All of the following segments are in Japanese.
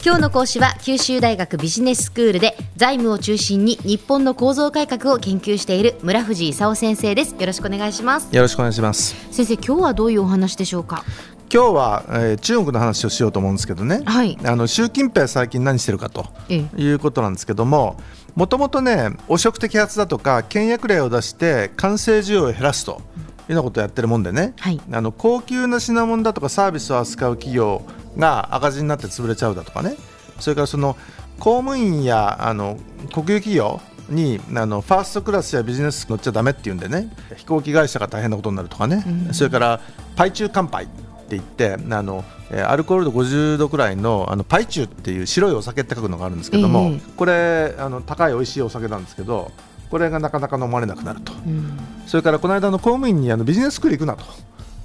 今日の講師は九州大学ビジネススクールで財務を中心に日本の構造改革を研究している村藤勲先生です。よろしくお願いします。よろしくお願いします。先生今日はどういうお話でしょうか？今日は、えー、中国の話をしようと思うんですけどね、はい、あの習近平最近何してるかということなんですけどももともとね汚職摘発だとか倹約令を出して完成需要を減らすというようなことをやってるもんでね、はい、あの高級な品物だとかサービスを扱う企業が赤字になって潰れちゃうだとかね。それからその公務員やあの国有企業にあのファーストクラスやビジネス乗っちゃだめっていうんでね。飛行機会社が大変なことになるとかね、うん、それからパイ中乾杯って言ってあのアルコール度50度くらいのあのパイチューっていう白いお酒って書くのがあるんですけども、えー、これあの高い美味しいお酒なんですけどこれがなかなか飲まれなくなると、うん、それからこの間の公務員にあのビジネススクール行くなと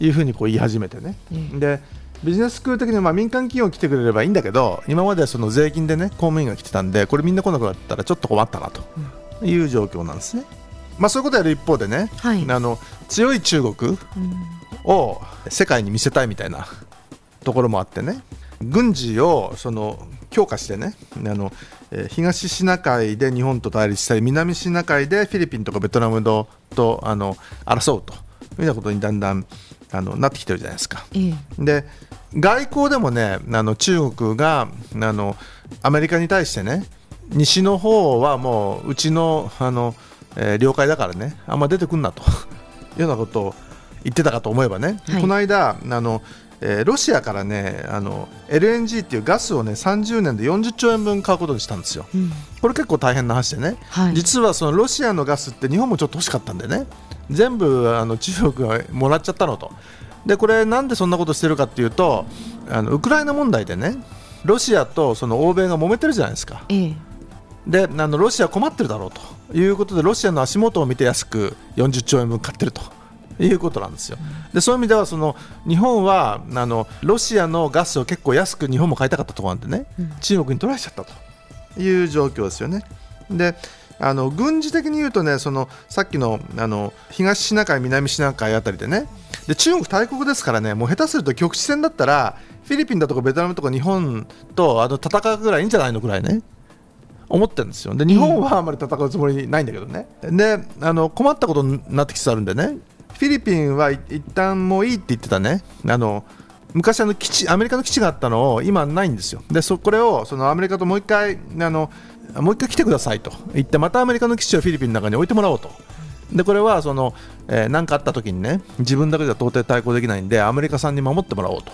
いうふうにこう言い始めてね、えー、でビジネススクール的にまあ民間企業来てくれればいいんだけど今まではその税金でね公務員が来てたんでこれみんな来なくなったらちょっと困ったなという状況なんですね。まあ、そういうことやる一方でね、はい、あの強い中国を世界に見せたいみたいなところもあってね軍事をその強化してねあの東シナ海で日本と対立したり南シナ海でフィリピンとかベトナムとあの争うというようなことにだんだんあのなってきてるじゃないですか。で外交でもねあの中国があのアメリカに対してね西の方はもううちのあの、えー、領海だからねあんま出てくんなという ようなことを言ってたかと思えばね、はい、この間あの、えー、ロシアからねあの LNG っていうガスをね30年で40兆円分買うことにしたんですよ、うん、これ結構大変な話でね、はい、実はそのロシアのガスって日本もちょっと欲しかったんでね。全部あの中国がもらっちゃったのとでこれなんでそんなことしてるかっていうとあのウクライナ問題でねロシアとその欧米が揉めてるじゃないですか。ええであのロシア困ってるだろうということでロシアの足元を見て安く40兆円分買ってるということなんですよ。でそういう意味ではその日本はあのロシアのガスを結構安く日本も買いたかったところなんでね、中国に取られちゃったという状況ですよね。であの軍事的に言うとねそのさっきのあの東シナ海南シナ海あたりでねで中国大国ですからねもう下手すると局地戦だったらフィリピンだとかベトナムとか日本とあの戦うぐらいいいんじゃないのぐらいね思ってるんですよ。で日本はあまり戦うつもりないんだけどね、であの困ったことになってきつつあるんでねフィリピンは一旦もういいって言ってたね。あの昔あの基地アメリカの基地があったのを今ないんですよ。でそこれをそのアメリカともう一回あのもう一回来てくださいと言ってまたアメリカの基地をフィリピンの中に置いてもらおうと。でこれはその何、えー、かあった時にね自分だけでは到底対抗できないんでアメリカさんに守ってもらおうと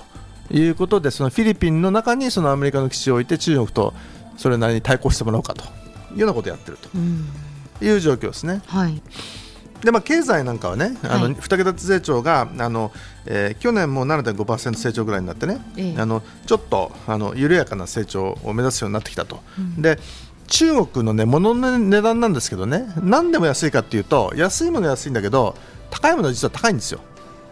いうことでそのフィリピンの中にそのアメリカの基地を置いて中国とそれなりに対抗してもらおうかというようなことをやってると。いう状況ですね。はい。でまあ、経済なんかはね、あの2桁成長があの、えー、去年も7.5%成長ぐらいになってね、ええ、あのちょっとあの緩やかな成長を目指すようになってきたと。うん、で中国の、ね、物の値段なんですけどね。何でも安いかっていうと安いものは安いんだけど高いものは実は高いんですよ。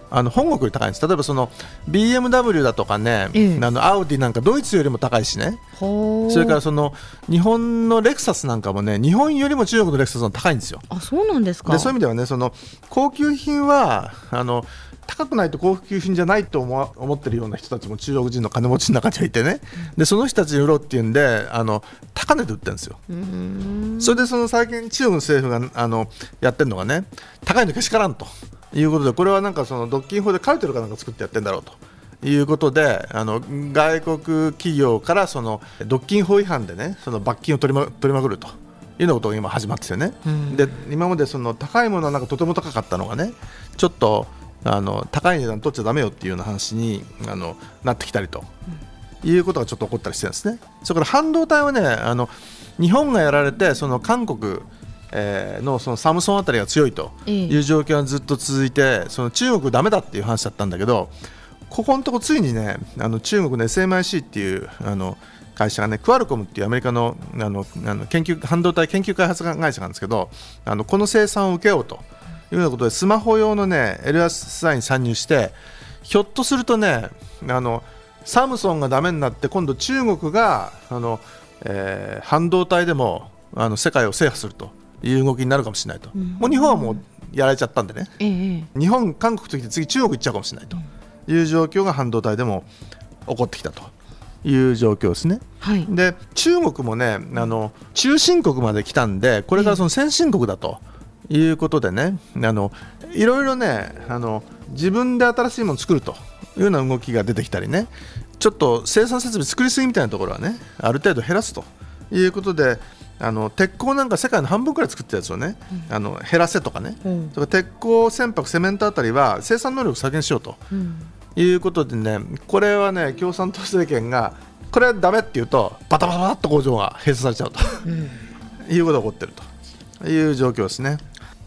あの本国より高いんです。例えばその BMW だとかね、ええ、あのアウディなんかドイツよりも高いしね。それからその日本のレクサスなんかもね日本よりも中国のレクサスの高いんですよ。あそうなんですか。でそういう意味ではねその高級品はあの高くないと高級品じゃないと思思ってるような人たちも中国人の金持ちの中にはいてね、でその人たちに売ろうっていうんであの高値で売ってるんですよ。それでその最近中国の政府があのやってるのがね高いのけしからんということでこれはなんかその独禁法でカルテルかなんか作ってやってるんだろうと。いうことであの外国企業からその独禁法違反でねその罰金を取りま取りまくるというようなことが今始まっててね、うん、で今までその高いものはなんかとても高かったのがねちょっとあの高い値段取っちゃだめよっていうような話にあのなってきたりと、うん、いうことがちょっと起こったりしてるんですね。それから半導体はねあの日本がやられてその韓国えー、のそのサムソンあたりが強いという状況がずっと続いて、その中国だめだっていう話だったんだけどここのところついにねあの中国の SMIC っていうあの会社がねクアルコムっていうアメリカのあのあの研究半導体研究開発会社なんですけどあのこの生産を受けようというようなことでスマホ用のね LSI に参入してひょっとするとねあのサムソンがだめになって今度中国があの、えー、半導体でもあの世界を制覇するという動きになるかもしれないと、うん、もう日本はもうやられちゃったんでね、ええ、日本、韓国ときて次中国行っちゃうかもしれないと。いう状況が半導体でも起こってきたという状況ですね。はい、で中国もねあの中心国まで来たんでこれからその先進国だということでね、あのいろいろねあの自分で新しいものを作るというような動きが出てきたりね。ちょっと生産設備作りすぎみたいなところはねある程度減らすということであの鉄鋼なんか世界の半分くらい作ったやつをね、うん、あの減らせとかね、うん、とか鉄鋼、船舶、セメントあたりは生産能力削減しようと、うん、いうことでねこれはね共産党政権がこれはだめって言うとバタバタバタっと工場が閉鎖されちゃうと、いうことが起こっているという状況ですね。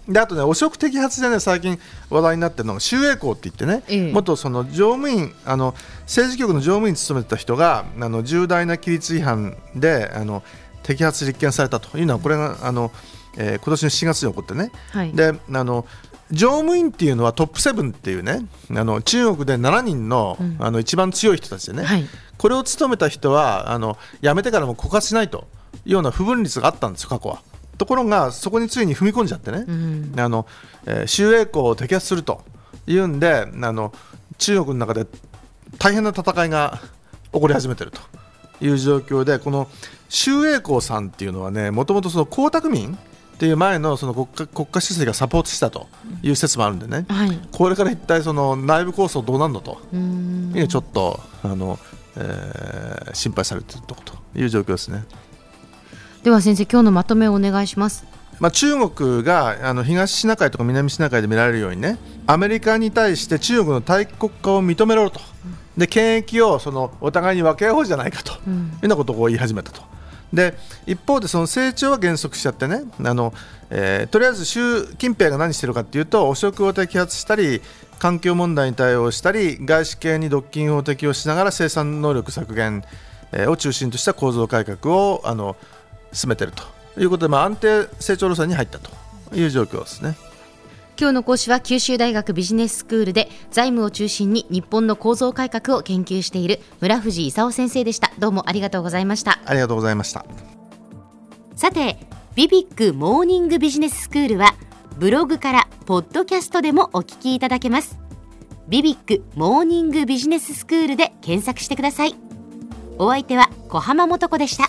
であとね汚職摘発でね最近話題になってるのが周栄光って言ってね、ええ、元その乗務員あの政治局の乗務員に務めてた人があの重大な規律違反であの摘発立件されたというのはこれがあの、えー、今年の7月に起こってね、はい、であの乗務員っていうのはトップ7っていうねあの中国で7人のうん、あの一番強い人たちでね、はい、これを務めた人はあの辞めてからも告発しないというような不分率があったんですよ過去は。ところがそこについに踏み込んじゃってね、うん、あのえー、周栄光を摘発するというんであの中国の中で大変な戦いが起こり始めているという状況でこの周栄光さんっていうのはねもともと江沢民っていう前のその国家国家主席がサポートしたという説もあるんでね、はい、これから一体その内部構想どうなるのというちょっとあの、えー、心配されているという状況ですね。では先生今日のまとめをお願いします。まあ、中国があの東シナ海とか南シナ海で見られるようにねアメリカに対して中国の大国化を認めろと、で権益をそのお互いに分け合おうじゃないかというようなことを言い始めたと。で一方でその成長は減速しちゃってねあの、えー、とりあえず習近平が何してるかというと汚職を摘発したり環境問題に対応したり外資系に独禁を適用しながら生産能力削減を中心とした構造改革をあの進めているということで、まあ、安定成長路線に入ったという状況ですね。今日の講師は九州大学ビジネススクールで財務を中心に日本の構造改革を研究している村藤勲先生でした。どうもありがとうございました。ありがとうございました。さてビビックモーニングビジネススクールはブログからポッドキャストでもお聞きいただけます。ビビックモーニングビジネススクールで検索してください。お相手は小浜もとこでした